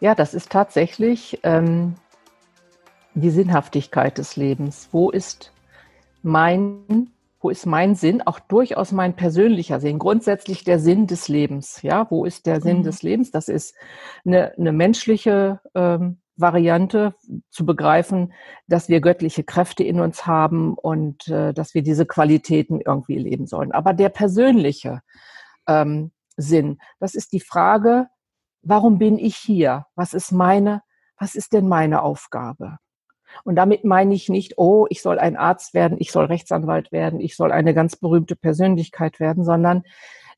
Ja, das ist tatsächlich ähm, die Sinnhaftigkeit des Lebens. Wo ist mein, wo ist mein Sinn? Auch durchaus mein persönlicher Sinn. Grundsätzlich der Sinn des Lebens. Ja, wo ist der Sinn mhm. des Lebens? Das ist eine, eine menschliche ähm, Variante zu begreifen, dass wir göttliche Kräfte in uns haben und äh, dass wir diese Qualitäten irgendwie leben sollen. Aber der persönliche ähm, Sinn, das ist die Frage, warum bin ich hier? Was ist meine, was ist denn meine Aufgabe? Und damit meine ich nicht, oh, ich soll ein Arzt werden, ich soll Rechtsanwalt werden, ich soll eine ganz berühmte Persönlichkeit werden, sondern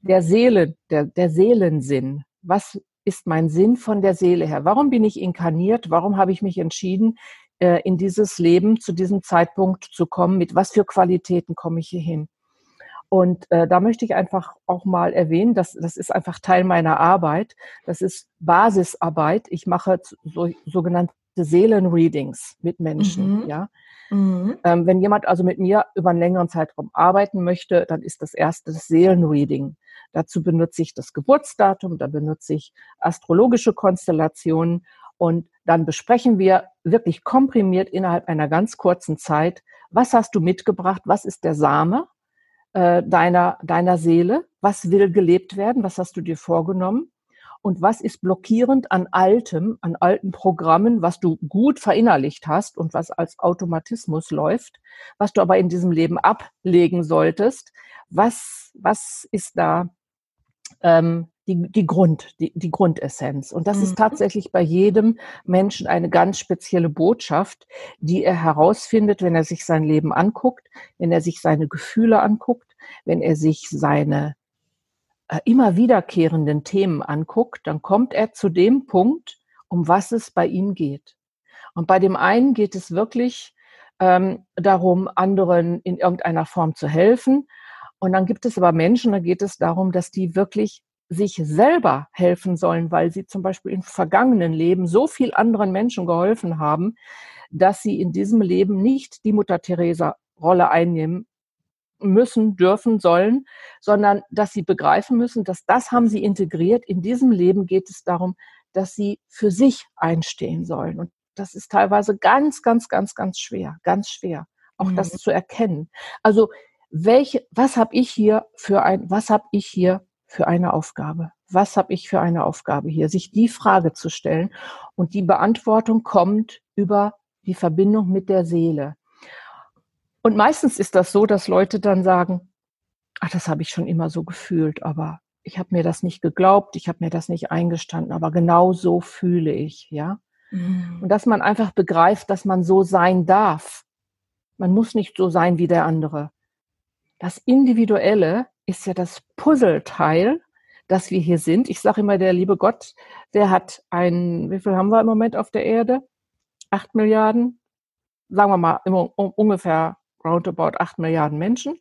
der Seele, der, der Seelensinn. Was ist mein Sinn von der Seele her? Warum bin ich inkarniert? Warum habe ich mich entschieden, äh, in dieses Leben zu diesem Zeitpunkt zu kommen? Mit was für Qualitäten komme ich hier hin? Und äh, da möchte ich einfach auch mal erwähnen, dass das ist einfach Teil meiner Arbeit. Das ist Basisarbeit. Ich mache so, sogenannte Seelenreadings mit Menschen. Mhm. Ja, mhm. Ähm, wenn jemand also mit mir über einen längeren Zeitraum arbeiten möchte, dann ist das erste das Seelenreading. Dazu benutze ich das Geburtsdatum, da benutze ich astrologische Konstellationen und dann besprechen wir wirklich komprimiert innerhalb einer ganz kurzen Zeit, was hast du mitgebracht, was ist der Same äh, deiner, deiner Seele, was will gelebt werden, was hast du dir vorgenommen? Und was ist blockierend an altem, an alten Programmen, was du gut verinnerlicht hast und was als Automatismus läuft, was du aber in diesem Leben ablegen solltest. Was, was ist da ähm, die, die Grund, die, die Grundessenz. Und das mhm. ist tatsächlich bei jedem Menschen eine ganz spezielle Botschaft, die er herausfindet, wenn er sich sein Leben anguckt, wenn er sich seine Gefühle anguckt, wenn er sich seine äh, immer wiederkehrenden Themen anguckt, dann kommt er zu dem Punkt, um was es bei ihm geht. Und bei dem einen geht es wirklich ähm, darum, anderen in irgendeiner Form zu helfen. Und dann gibt es aber Menschen, da geht es darum, dass die wirklich sich selber helfen sollen, weil sie zum Beispiel im vergangenen Leben so viel anderen Menschen geholfen haben, dass sie in diesem Leben nicht die Mutter Teresa Rolle einnehmen müssen, dürfen, sollen, sondern dass sie begreifen müssen, dass das haben sie integriert. In diesem Leben geht es darum, dass sie für sich einstehen sollen. Und das ist teilweise ganz, ganz, ganz, ganz schwer, ganz schwer, auch mhm. das zu erkennen. Also welche, was habe ich hier für ein, was habe ich hier für eine Aufgabe? Was habe ich für eine Aufgabe hier? Sich die Frage zu stellen und die Beantwortung kommt über die Verbindung mit der Seele. Und meistens ist das so, dass Leute dann sagen, ach, das habe ich schon immer so gefühlt, aber ich habe mir das nicht geglaubt, ich habe mir das nicht eingestanden, aber genau so fühle ich, ja. Mhm. Und dass man einfach begreift, dass man so sein darf. Man muss nicht so sein wie der andere. Das Individuelle ist ja das Puzzleteil, dass wir hier sind. Ich sage immer, der liebe Gott, der hat ein, wie viel haben wir im Moment auf der Erde? Acht Milliarden, sagen wir mal ungefähr roundabout acht Milliarden Menschen.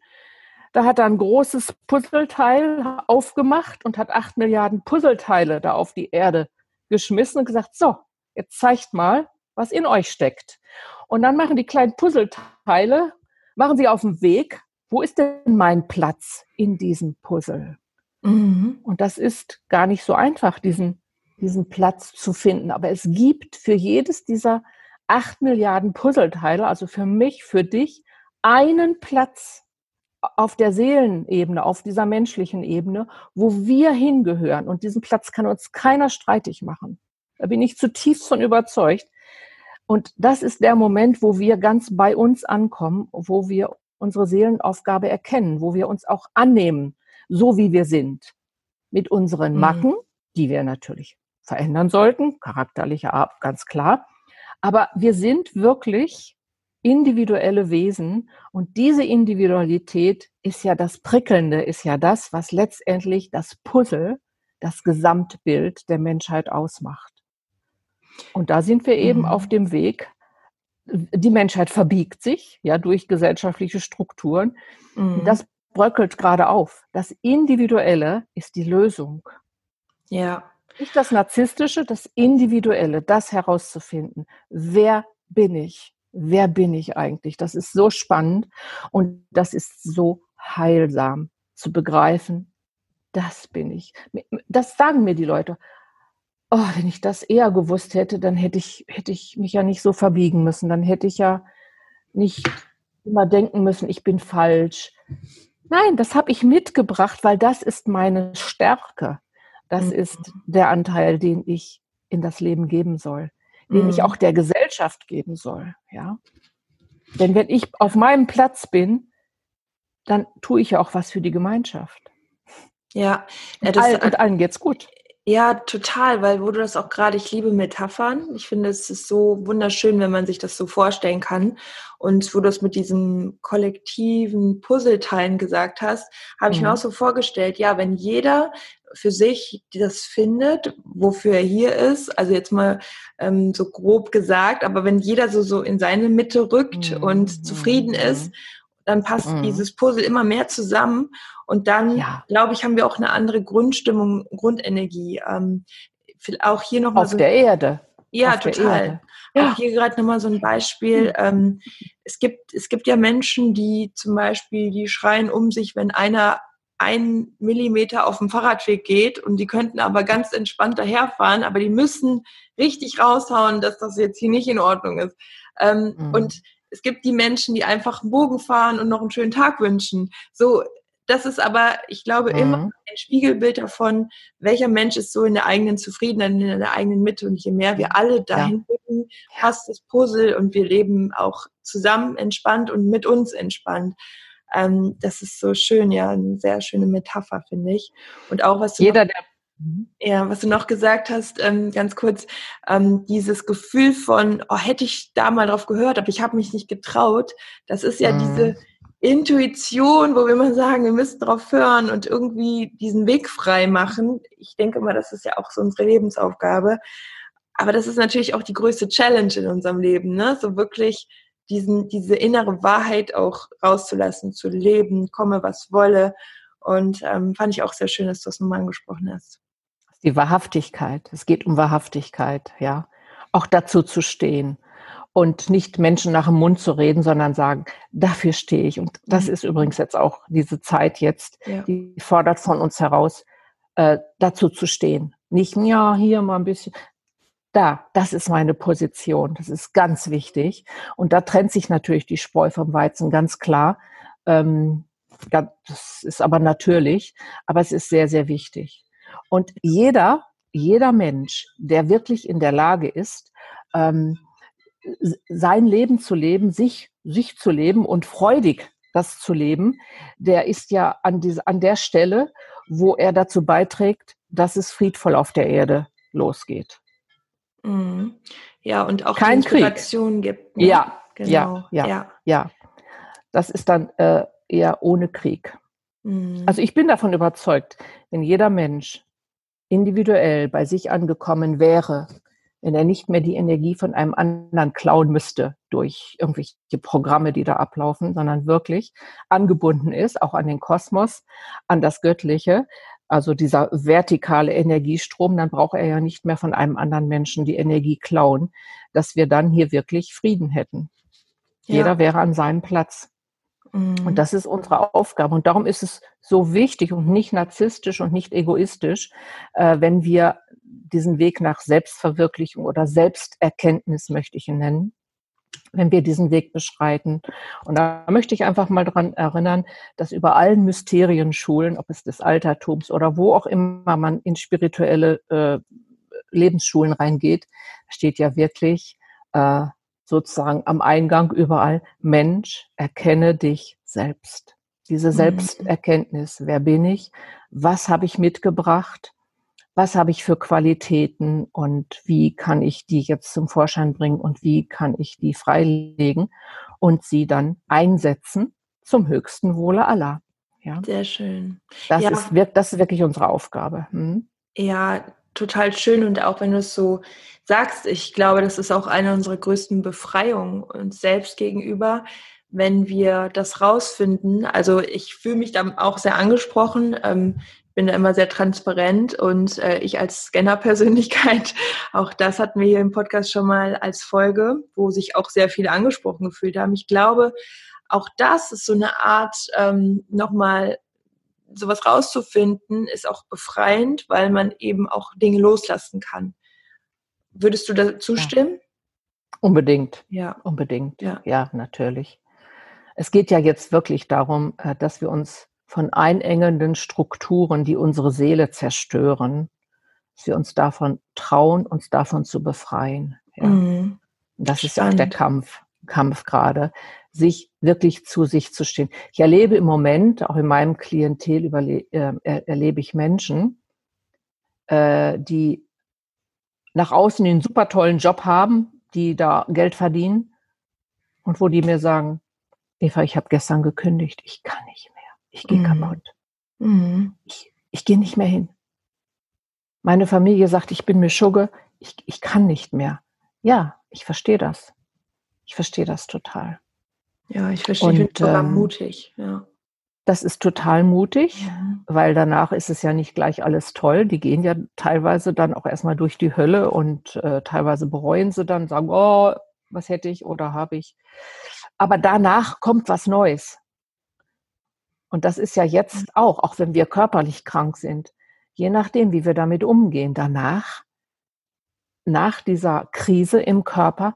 Da hat er ein großes Puzzleteil aufgemacht und hat acht Milliarden Puzzleteile da auf die Erde geschmissen und gesagt, so, jetzt zeigt mal, was in euch steckt. Und dann machen die kleinen Puzzleteile, machen sie auf dem Weg wo ist denn mein Platz in diesem Puzzle? Mhm. Und das ist gar nicht so einfach, diesen, diesen Platz zu finden. Aber es gibt für jedes dieser acht Milliarden Puzzleteile, also für mich, für dich, einen Platz auf der Seelenebene, auf dieser menschlichen Ebene, wo wir hingehören. Und diesen Platz kann uns keiner streitig machen. Da bin ich zutiefst von überzeugt. Und das ist der Moment, wo wir ganz bei uns ankommen, wo wir unsere Seelenaufgabe erkennen, wo wir uns auch annehmen, so wie wir sind, mit unseren mhm. Macken, die wir natürlich verändern sollten, charakterliche Art, ganz klar. Aber wir sind wirklich individuelle Wesen und diese Individualität ist ja das Prickelnde, ist ja das, was letztendlich das Puzzle, das Gesamtbild der Menschheit ausmacht. Und da sind wir eben mhm. auf dem Weg, die Menschheit verbiegt sich ja durch gesellschaftliche Strukturen. Mhm. Das bröckelt gerade auf. Das Individuelle ist die Lösung. Ja. Nicht das Narzisstische, das Individuelle, das herauszufinden. Wer bin ich? Wer bin ich eigentlich? Das ist so spannend und das ist so heilsam zu begreifen. Das bin ich. Das sagen mir die Leute. Oh, wenn ich das eher gewusst hätte, dann hätte ich, hätte ich mich ja nicht so verbiegen müssen. Dann hätte ich ja nicht immer denken müssen, ich bin falsch. Nein, das habe ich mitgebracht, weil das ist meine Stärke. Das mhm. ist der Anteil, den ich in das Leben geben soll, den mhm. ich auch der Gesellschaft geben soll. Ja, denn wenn ich auf meinem Platz bin, dann tue ich ja auch was für die Gemeinschaft. Ja, ja das, und, all, und allen geht's gut. Ja, total, weil wo du das auch gerade, ich liebe Metaphern. Ich finde, es ist so wunderschön, wenn man sich das so vorstellen kann. Und wo du es mit diesem kollektiven Puzzleteilen gesagt hast, habe ich mir mhm. auch so vorgestellt, ja, wenn jeder für sich das findet, wofür er hier ist, also jetzt mal ähm, so grob gesagt, aber wenn jeder so, so in seine Mitte rückt mhm. und zufrieden mhm. ist, dann passt mhm. dieses Puzzle immer mehr zusammen und dann, ja. glaube ich, haben wir auch eine andere Grundstimmung, Grundenergie. Ähm, auch hier nochmal. Auf so, der Erde. Ja, Auf total. Ja. Auch hier gerade nochmal so ein Beispiel. Ähm, es, gibt, es gibt ja Menschen, die zum Beispiel, die schreien um sich, wenn einer ein Millimeter auf dem Fahrradweg geht und die könnten aber ganz entspannt daherfahren, aber die müssen richtig raushauen, dass das jetzt hier nicht in Ordnung ist. Ähm, mhm. Und es gibt die Menschen, die einfach einen Bogen fahren und noch einen schönen Tag wünschen. So, das ist aber, ich glaube, mhm. immer ein Spiegelbild davon, welcher Mensch ist so in der eigenen Zufriedenheit, in der eigenen Mitte. Und je mehr wir alle dahin ja. passt das Puzzle und wir leben auch zusammen entspannt und mit uns entspannt. Ähm, das ist so schön, ja, eine sehr schöne Metapher, finde ich. Und auch was du jeder, der. Ja, was du noch gesagt hast, ähm, ganz kurz, ähm, dieses Gefühl von, oh, hätte ich da mal drauf gehört, aber ich habe mich nicht getraut. Das ist ja mhm. diese Intuition, wo wir immer sagen, wir müssen drauf hören und irgendwie diesen Weg frei machen. Ich denke mal, das ist ja auch so unsere Lebensaufgabe. Aber das ist natürlich auch die größte Challenge in unserem Leben, ne? So wirklich diesen, diese innere Wahrheit auch rauszulassen, zu leben, komme was wolle. Und ähm, fand ich auch sehr schön, dass du das nochmal angesprochen hast. Die Wahrhaftigkeit. Es geht um Wahrhaftigkeit, ja. Auch dazu zu stehen und nicht Menschen nach dem Mund zu reden, sondern sagen, dafür stehe ich. Und das mhm. ist übrigens jetzt auch diese Zeit jetzt, ja. die fordert von uns heraus, äh, dazu zu stehen. Nicht, ja, hier mal ein bisschen. Da, das ist meine Position. Das ist ganz wichtig. Und da trennt sich natürlich die Spreu vom Weizen, ganz klar. Ähm, das ist aber natürlich, aber es ist sehr, sehr wichtig. Und jeder, jeder Mensch, der wirklich in der Lage ist, ähm, sein Leben zu leben, sich, sich zu leben und freudig das zu leben, der ist ja an, diese, an der Stelle, wo er dazu beiträgt, dass es friedvoll auf der Erde losgeht. Mhm. Ja, und auch Kein Inspiration gibt. Ne? Ja, genau. ja, ja, ja, ja. Das ist dann äh, eher ohne Krieg. Mhm. Also ich bin davon überzeugt, wenn jeder Mensch individuell bei sich angekommen wäre, wenn er nicht mehr die Energie von einem anderen klauen müsste durch irgendwelche Programme, die da ablaufen, sondern wirklich angebunden ist, auch an den Kosmos, an das Göttliche, also dieser vertikale Energiestrom, dann braucht er ja nicht mehr von einem anderen Menschen die Energie klauen, dass wir dann hier wirklich Frieden hätten. Ja. Jeder wäre an seinem Platz. Und mhm. das ist unsere Aufgabe. Und darum ist es so wichtig und nicht narzisstisch und nicht egoistisch, äh, wenn wir diesen Weg nach Selbstverwirklichung oder Selbsterkenntnis, möchte ich ihn nennen, wenn wir diesen Weg beschreiten. Und da möchte ich einfach mal daran erinnern, dass über allen Mysterienschulen, ob es des Altertums oder wo auch immer man in spirituelle äh, Lebensschulen reingeht, steht ja wirklich äh, sozusagen am Eingang überall, Mensch, erkenne dich selbst. Diese mhm. Selbsterkenntnis, wer bin ich, was habe ich mitgebracht, was habe ich für Qualitäten und wie kann ich die jetzt zum Vorschein bringen und wie kann ich die freilegen und sie dann einsetzen zum höchsten Wohle aller. Ja. Sehr schön. Das, ja. ist, das ist wirklich unsere Aufgabe. Hm? Ja, total schön und auch wenn du es so sagst, ich glaube, das ist auch eine unserer größten Befreiungen uns selbst gegenüber, wenn wir das rausfinden. Also ich fühle mich da auch sehr angesprochen. Ähm, bin da immer sehr transparent und äh, ich als Scanner-Persönlichkeit, auch das hatten wir hier im Podcast schon mal als Folge, wo sich auch sehr viele angesprochen gefühlt haben. Ich glaube, auch das ist so eine Art ähm, nochmal sowas rauszufinden, ist auch befreiend, weil man eben auch Dinge loslassen kann. Würdest du da zustimmen? Ja. Unbedingt. Ja. Unbedingt. Ja. ja, natürlich. Es geht ja jetzt wirklich darum, äh, dass wir uns von einengenden Strukturen, die unsere Seele zerstören, dass wir uns davon trauen, uns davon zu befreien. Ja. Mhm. Das ist auch der Kampf, Kampf gerade, sich wirklich zu sich zu stehen. Ich erlebe im Moment, auch in meinem Klientel äh, erlebe ich Menschen, äh, die nach außen einen super tollen Job haben, die da Geld verdienen und wo die mir sagen, Eva, ich habe gestern gekündigt, ich kann nicht mehr, ich gehe mhm. kaputt. Mhm. Ich, ich gehe nicht mehr hin. Meine Familie sagt, ich bin mir Schugge, ich, ich kann nicht mehr. Ja, ich verstehe das. Ich verstehe das total. Ja, ich verstehe, und, ich bin sogar ähm, mutig. Ja. Das ist total mutig, ja. weil danach ist es ja nicht gleich alles toll. Die gehen ja teilweise dann auch erstmal durch die Hölle und äh, teilweise bereuen sie dann, sagen, oh, was hätte ich oder habe ich. Aber danach kommt was Neues. Und das ist ja jetzt auch, auch wenn wir körperlich krank sind je nachdem, wie wir damit umgehen, danach, nach dieser Krise im Körper,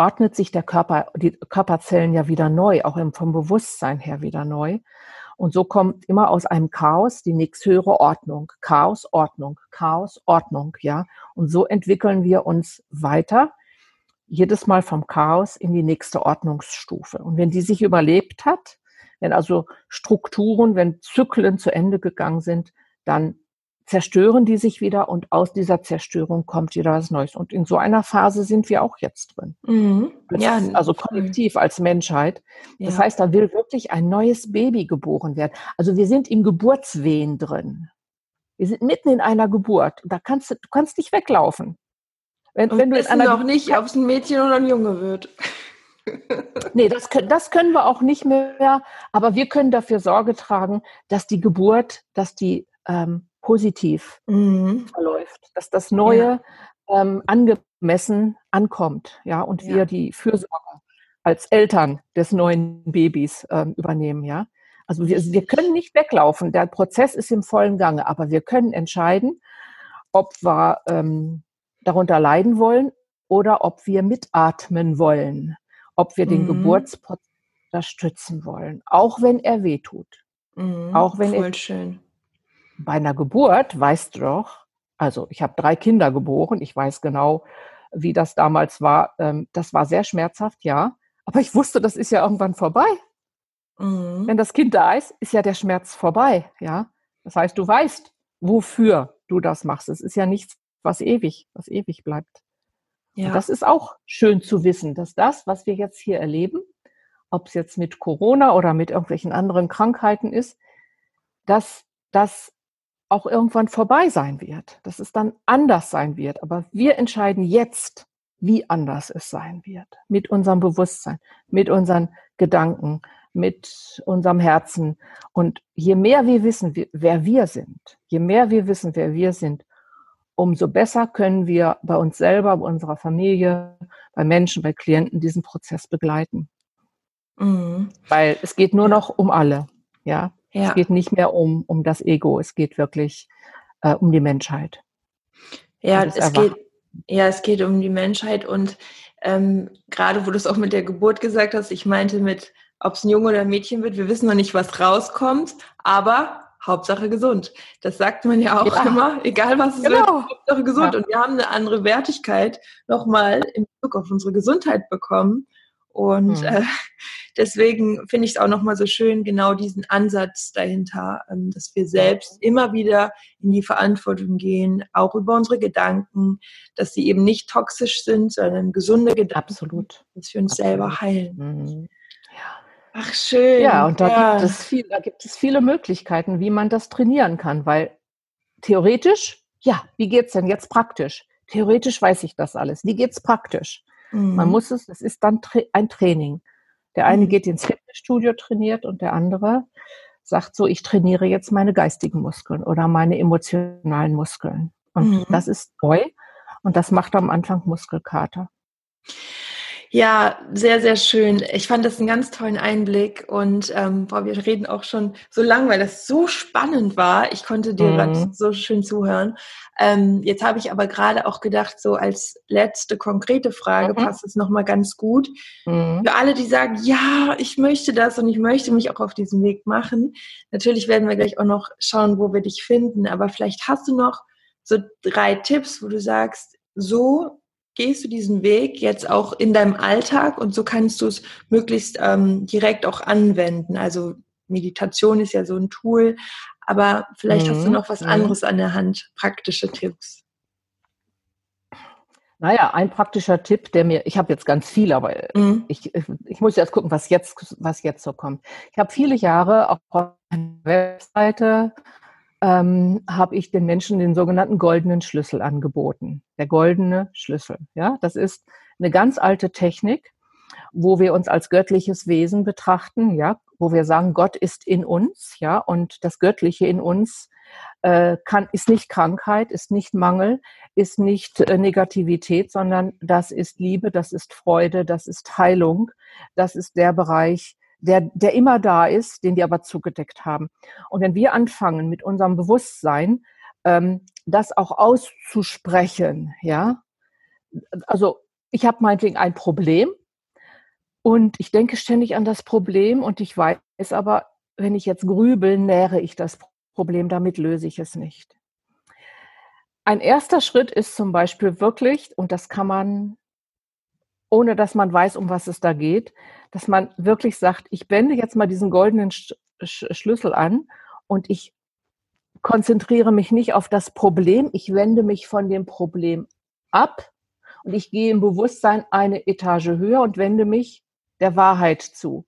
ordnet sich der Körper, die Körperzellen ja wieder neu, auch vom Bewusstsein her wieder neu. Und so kommt immer aus einem Chaos die nächsthöhere Ordnung. Chaos, Ordnung, Chaos, Ordnung, ja. Und so entwickeln wir uns weiter, jedes Mal vom Chaos in die nächste Ordnungsstufe. Und wenn die sich überlebt hat, wenn also Strukturen, wenn Zyklen zu Ende gegangen sind, dann zerstören die sich wieder und aus dieser Zerstörung kommt wieder was Neues. Und in so einer Phase sind wir auch jetzt drin. Mhm. Ja, also kollektiv als Menschheit. Das ja. heißt, da will wirklich ein neues Baby geboren werden. Also wir sind im Geburtswehen drin. Wir sind mitten in einer Geburt. Da kannst du, du kannst nicht weglaufen. Wenn, und wenn du wissen in einer auch nicht, ob es ein Mädchen oder ein Junge wird. nee, das, das können wir auch nicht mehr. Aber wir können dafür Sorge tragen, dass die Geburt, dass die ähm, positiv mhm. verläuft, dass das Neue ja. ähm, angemessen ankommt, ja, und ja. wir die Fürsorge als Eltern des neuen Babys ähm, übernehmen, ja. Also wir, wir können nicht weglaufen, der Prozess ist im vollen Gange, aber wir können entscheiden, ob wir ähm, darunter leiden wollen oder ob wir mitatmen wollen, ob wir den mhm. Geburtsprozess unterstützen wollen, auch wenn er wehtut. Mhm. Auch wenn Voll er, schön bei einer Geburt weißt du doch, also ich habe drei Kinder geboren, ich weiß genau, wie das damals war. Ähm, das war sehr schmerzhaft, ja. Aber ich wusste, das ist ja irgendwann vorbei. Mhm. Wenn das Kind da ist, ist ja der Schmerz vorbei, ja. Das heißt, du weißt, wofür du das machst. Es ist ja nichts, was ewig, was ewig bleibt. Ja. Und das ist auch schön zu wissen, dass das, was wir jetzt hier erleben, ob es jetzt mit Corona oder mit irgendwelchen anderen Krankheiten ist, dass das auch irgendwann vorbei sein wird, dass es dann anders sein wird. Aber wir entscheiden jetzt, wie anders es sein wird. Mit unserem Bewusstsein, mit unseren Gedanken, mit unserem Herzen. Und je mehr wir wissen, wer wir sind, je mehr wir wissen, wer wir sind, umso besser können wir bei uns selber, bei unserer Familie, bei Menschen, bei Klienten diesen Prozess begleiten. Mhm. Weil es geht nur noch um alle. Ja, ja. Es geht nicht mehr um, um das Ego, es geht wirklich äh, um die Menschheit. Ja, es geht, ja, es geht um die Menschheit und ähm, gerade wo du es auch mit der Geburt gesagt hast, ich meinte mit, ob es ein Junge oder ein Mädchen wird, wir wissen noch nicht, was rauskommt, aber Hauptsache gesund. Das sagt man ja auch ja. immer, egal was es genau. wird, Hauptsache gesund. Ja. Und wir haben eine andere Wertigkeit nochmal in Bezug auf unsere Gesundheit bekommen. Und mhm. äh, deswegen finde ich es auch nochmal so schön, genau diesen Ansatz dahinter, ähm, dass wir selbst immer wieder in die Verantwortung gehen, auch über unsere Gedanken, dass sie eben nicht toxisch sind, sondern gesunde Gedanken. Absolut. Dass wir uns Absolut. selber heilen. Mhm. Ach, schön. Ja, und da, ja. Gibt es viel, da gibt es viele Möglichkeiten, wie man das trainieren kann, weil theoretisch, ja, wie geht's denn jetzt praktisch? Theoretisch weiß ich das alles. Wie geht's praktisch? Mhm. Man muss es, es ist dann ein Training. Der eine mhm. geht ins Fitnessstudio, trainiert und der andere sagt so, ich trainiere jetzt meine geistigen Muskeln oder meine emotionalen Muskeln. Und mhm. das ist neu und das macht am Anfang Muskelkater. Ja, sehr, sehr schön. Ich fand das einen ganz tollen Einblick und ähm, boah, wir reden auch schon so lang, weil das so spannend war. Ich konnte dir mhm. gerade so schön zuhören. Ähm, jetzt habe ich aber gerade auch gedacht, so als letzte konkrete Frage mhm. passt es nochmal ganz gut. Mhm. Für alle, die sagen, ja, ich möchte das und ich möchte mich auch auf diesen Weg machen. Natürlich werden wir gleich auch noch schauen, wo wir dich finden, aber vielleicht hast du noch so drei Tipps, wo du sagst, so gehst du diesen Weg jetzt auch in deinem Alltag und so kannst du es möglichst ähm, direkt auch anwenden. Also Meditation ist ja so ein Tool, aber vielleicht mhm. hast du mhm, noch was mhm. anderes an der Hand, praktische Tipps. Naja, ein praktischer Tipp, der mir, ich habe jetzt ganz viel, aber mhm. ich, ich muss jetzt gucken, was jetzt, was jetzt so kommt. Ich habe viele Jahre auf einer Webseite ähm, habe ich den Menschen den sogenannten goldenen Schlüssel angeboten. Der goldene Schlüssel. Ja, das ist eine ganz alte Technik, wo wir uns als göttliches Wesen betrachten. Ja, wo wir sagen, Gott ist in uns. Ja, und das Göttliche in uns äh, kann, ist nicht Krankheit, ist nicht Mangel, ist nicht äh, Negativität, sondern das ist Liebe, das ist Freude, das ist Heilung. Das ist der Bereich, der, der immer da ist, den die aber zugedeckt haben. Und wenn wir anfangen mit unserem Bewusstsein, ähm, das auch auszusprechen, ja, also ich habe meinetwegen ein Problem und ich denke ständig an das Problem und ich weiß aber, wenn ich jetzt grübel, nähere ich das Problem, damit löse ich es nicht. Ein erster Schritt ist zum Beispiel wirklich, und das kann man ohne dass man weiß, um was es da geht, dass man wirklich sagt, ich wende jetzt mal diesen goldenen Sch Sch Schlüssel an und ich konzentriere mich nicht auf das Problem, ich wende mich von dem Problem ab und ich gehe im Bewusstsein eine Etage höher und wende mich der Wahrheit zu.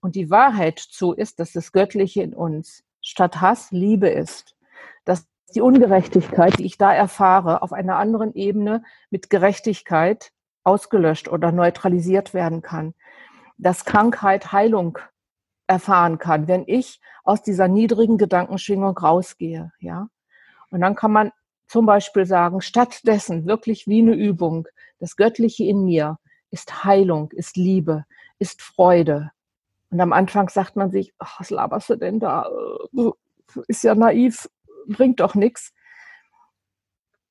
Und die Wahrheit zu ist, dass das Göttliche in uns statt Hass Liebe ist. Dass die Ungerechtigkeit, die ich da erfahre, auf einer anderen Ebene mit Gerechtigkeit ausgelöscht oder neutralisiert werden kann, dass Krankheit Heilung erfahren kann, wenn ich aus dieser niedrigen Gedankenschwingung rausgehe, ja. Und dann kann man zum Beispiel sagen, stattdessen wirklich wie eine Übung, das Göttliche in mir ist Heilung, ist Liebe, ist Freude. Und am Anfang sagt man sich, ach, was laberst du denn da? Ist ja naiv, bringt doch nichts.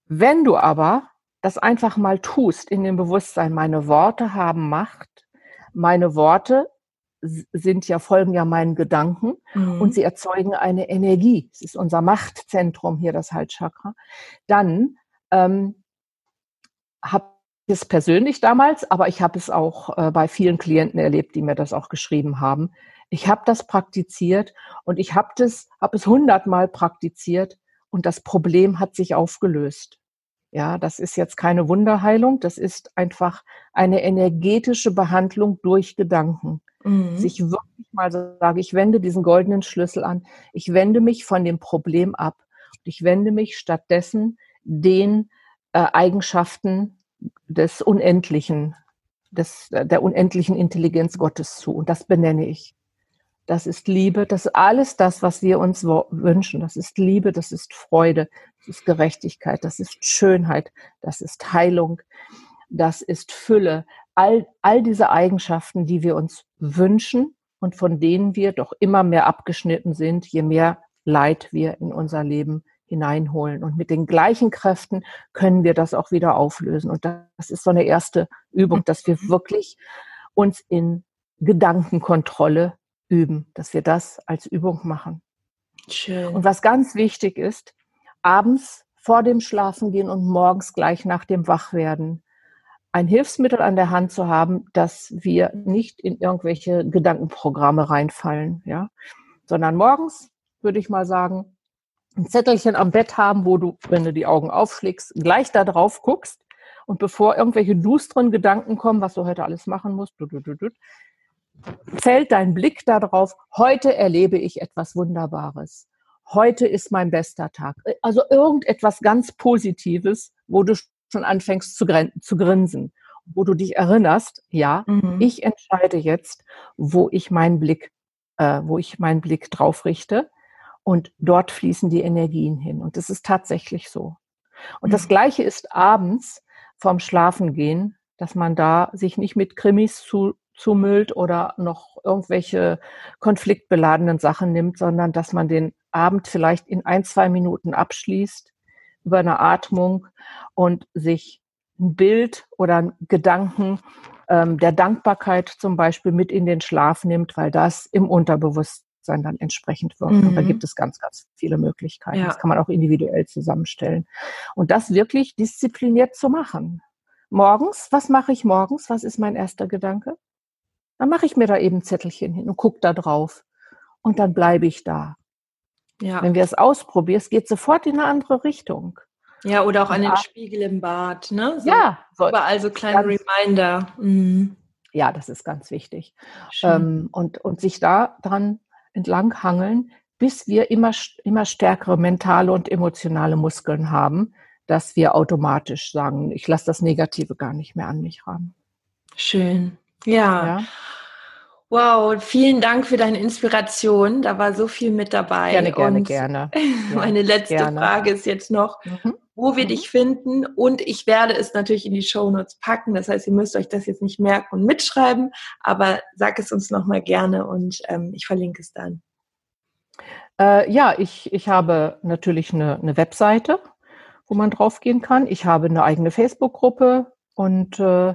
Wenn du aber das einfach mal tust in dem Bewusstsein, meine Worte haben Macht, meine Worte sind ja, folgen ja meinen Gedanken mhm. und sie erzeugen eine Energie. Es ist unser Machtzentrum hier, das Halschakra. Dann ähm, habe ich es persönlich damals, aber ich habe es auch äh, bei vielen Klienten erlebt, die mir das auch geschrieben haben. Ich habe das praktiziert und ich habe das, habe es hundertmal praktiziert und das Problem hat sich aufgelöst. Ja, das ist jetzt keine Wunderheilung, das ist einfach eine energetische Behandlung durch Gedanken. Mhm. Sich wirklich mal sage, ich wende diesen goldenen Schlüssel an, ich wende mich von dem Problem ab und ich wende mich stattdessen den äh, Eigenschaften des Unendlichen, des, der unendlichen Intelligenz Gottes zu. Und das benenne ich. Das ist Liebe, das ist alles das, was wir uns wünschen. Das ist Liebe, das ist Freude, das ist Gerechtigkeit, das ist Schönheit, das ist Heilung, das ist Fülle. All, all diese Eigenschaften, die wir uns wünschen und von denen wir doch immer mehr abgeschnitten sind, je mehr Leid wir in unser Leben hineinholen. Und mit den gleichen Kräften können wir das auch wieder auflösen. Und das ist so eine erste Übung, dass wir wirklich uns in Gedankenkontrolle üben, dass wir das als Übung machen. Schön. Und was ganz wichtig ist, abends vor dem Schlafengehen und morgens gleich nach dem Wachwerden ein Hilfsmittel an der Hand zu haben, dass wir nicht in irgendwelche Gedankenprogramme reinfallen, ja, sondern morgens würde ich mal sagen, ein Zettelchen am Bett haben, wo du, wenn du die Augen aufschlägst, gleich da drauf guckst und bevor irgendwelche dusteren Gedanken kommen, was du heute alles machen musst, fällt dein Blick darauf, heute erlebe ich etwas Wunderbares. Heute ist mein bester Tag. Also irgendetwas ganz Positives, wo du schon anfängst zu, zu grinsen, wo du dich erinnerst, ja, mhm. ich entscheide jetzt, wo ich meinen Blick, äh, wo ich meinen Blick drauf richte. Und dort fließen die Energien hin. Und das ist tatsächlich so. Und mhm. das Gleiche ist abends vorm Schlafengehen dass man da sich nicht mit Krimis zu, zumüllt oder noch irgendwelche konfliktbeladenen Sachen nimmt, sondern dass man den Abend vielleicht in ein, zwei Minuten abschließt über eine Atmung und sich ein Bild oder ein Gedanken ähm, der Dankbarkeit zum Beispiel mit in den Schlaf nimmt, weil das im Unterbewusstsein dann entsprechend wirkt. Mhm. Und da mhm. gibt es ganz, ganz viele Möglichkeiten. Ja. Das kann man auch individuell zusammenstellen. Und das wirklich diszipliniert zu machen. Morgens, was mache ich morgens? Was ist mein erster Gedanke? Dann mache ich mir da eben Zettelchen hin und gucke da drauf. Und dann bleibe ich da. Ja. Wenn wir es ausprobieren, es geht sofort in eine andere Richtung. Ja, oder auch an den Spiegel im Bad, ne? So ja. So, überall so kleine Reminder. Mhm. Ja, das ist ganz wichtig. Ähm, und, und sich da dran entlang hangeln, bis wir immer, immer stärkere mentale und emotionale Muskeln haben, dass wir automatisch sagen, ich lasse das Negative gar nicht mehr an mich ran. Schön. Ja. ja. Wow, vielen Dank für deine Inspiration. Da war so viel mit dabei. Gerne, gerne, und gerne. meine letzte gerne. Frage ist jetzt noch, mhm. wo wir mhm. dich finden. Und ich werde es natürlich in die Show Notes packen. Das heißt, ihr müsst euch das jetzt nicht merken und mitschreiben, aber sag es uns nochmal gerne und ähm, ich verlinke es dann. Äh, ja, ich, ich habe natürlich eine, eine Webseite, wo man draufgehen kann. Ich habe eine eigene Facebook-Gruppe und äh,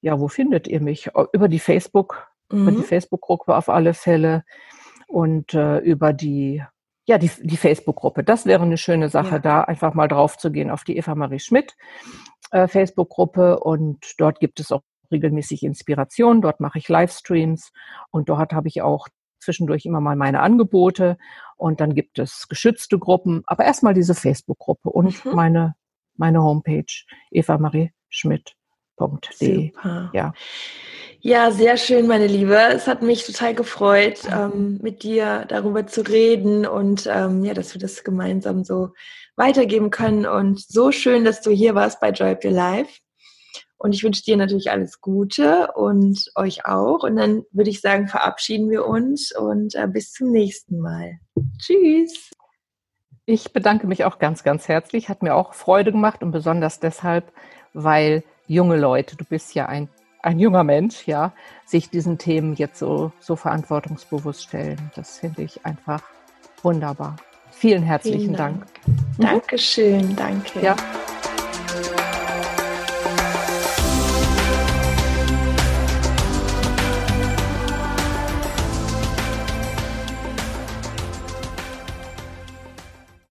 ja, wo findet ihr mich? Über die Facebook mhm. über die mhm. Facebook-Gruppe auf alle Fälle und äh, über die ja, die, die Facebook-Gruppe. Das wäre eine schöne Sache, ja. da einfach mal drauf zu gehen auf die Eva Marie Schmidt äh, Facebook-Gruppe und dort gibt es auch regelmäßig Inspiration. Dort mache ich Livestreams und dort habe ich auch zwischendurch immer mal meine Angebote und dann gibt es geschützte Gruppen, aber erstmal diese Facebook-Gruppe und mhm. meine, meine Homepage evamarie-schmidt.de. Ja. Ja, sehr schön, meine Liebe. Es hat mich total gefreut, ähm, mit dir darüber zu reden und ähm, ja, dass wir das gemeinsam so weitergeben können. Und so schön, dass du hier warst bei Joy Up Your Life. Und ich wünsche dir natürlich alles Gute und euch auch. Und dann würde ich sagen, verabschieden wir uns und äh, bis zum nächsten Mal. Tschüss. Ich bedanke mich auch ganz, ganz herzlich. Hat mir auch Freude gemacht und besonders deshalb, weil junge Leute, du bist ja ein ein junger Mensch, ja, sich diesen Themen jetzt so, so verantwortungsbewusst stellen. Das finde ich einfach wunderbar. Vielen herzlichen Vielen Dank. Dank. Dankeschön, danke. Ja.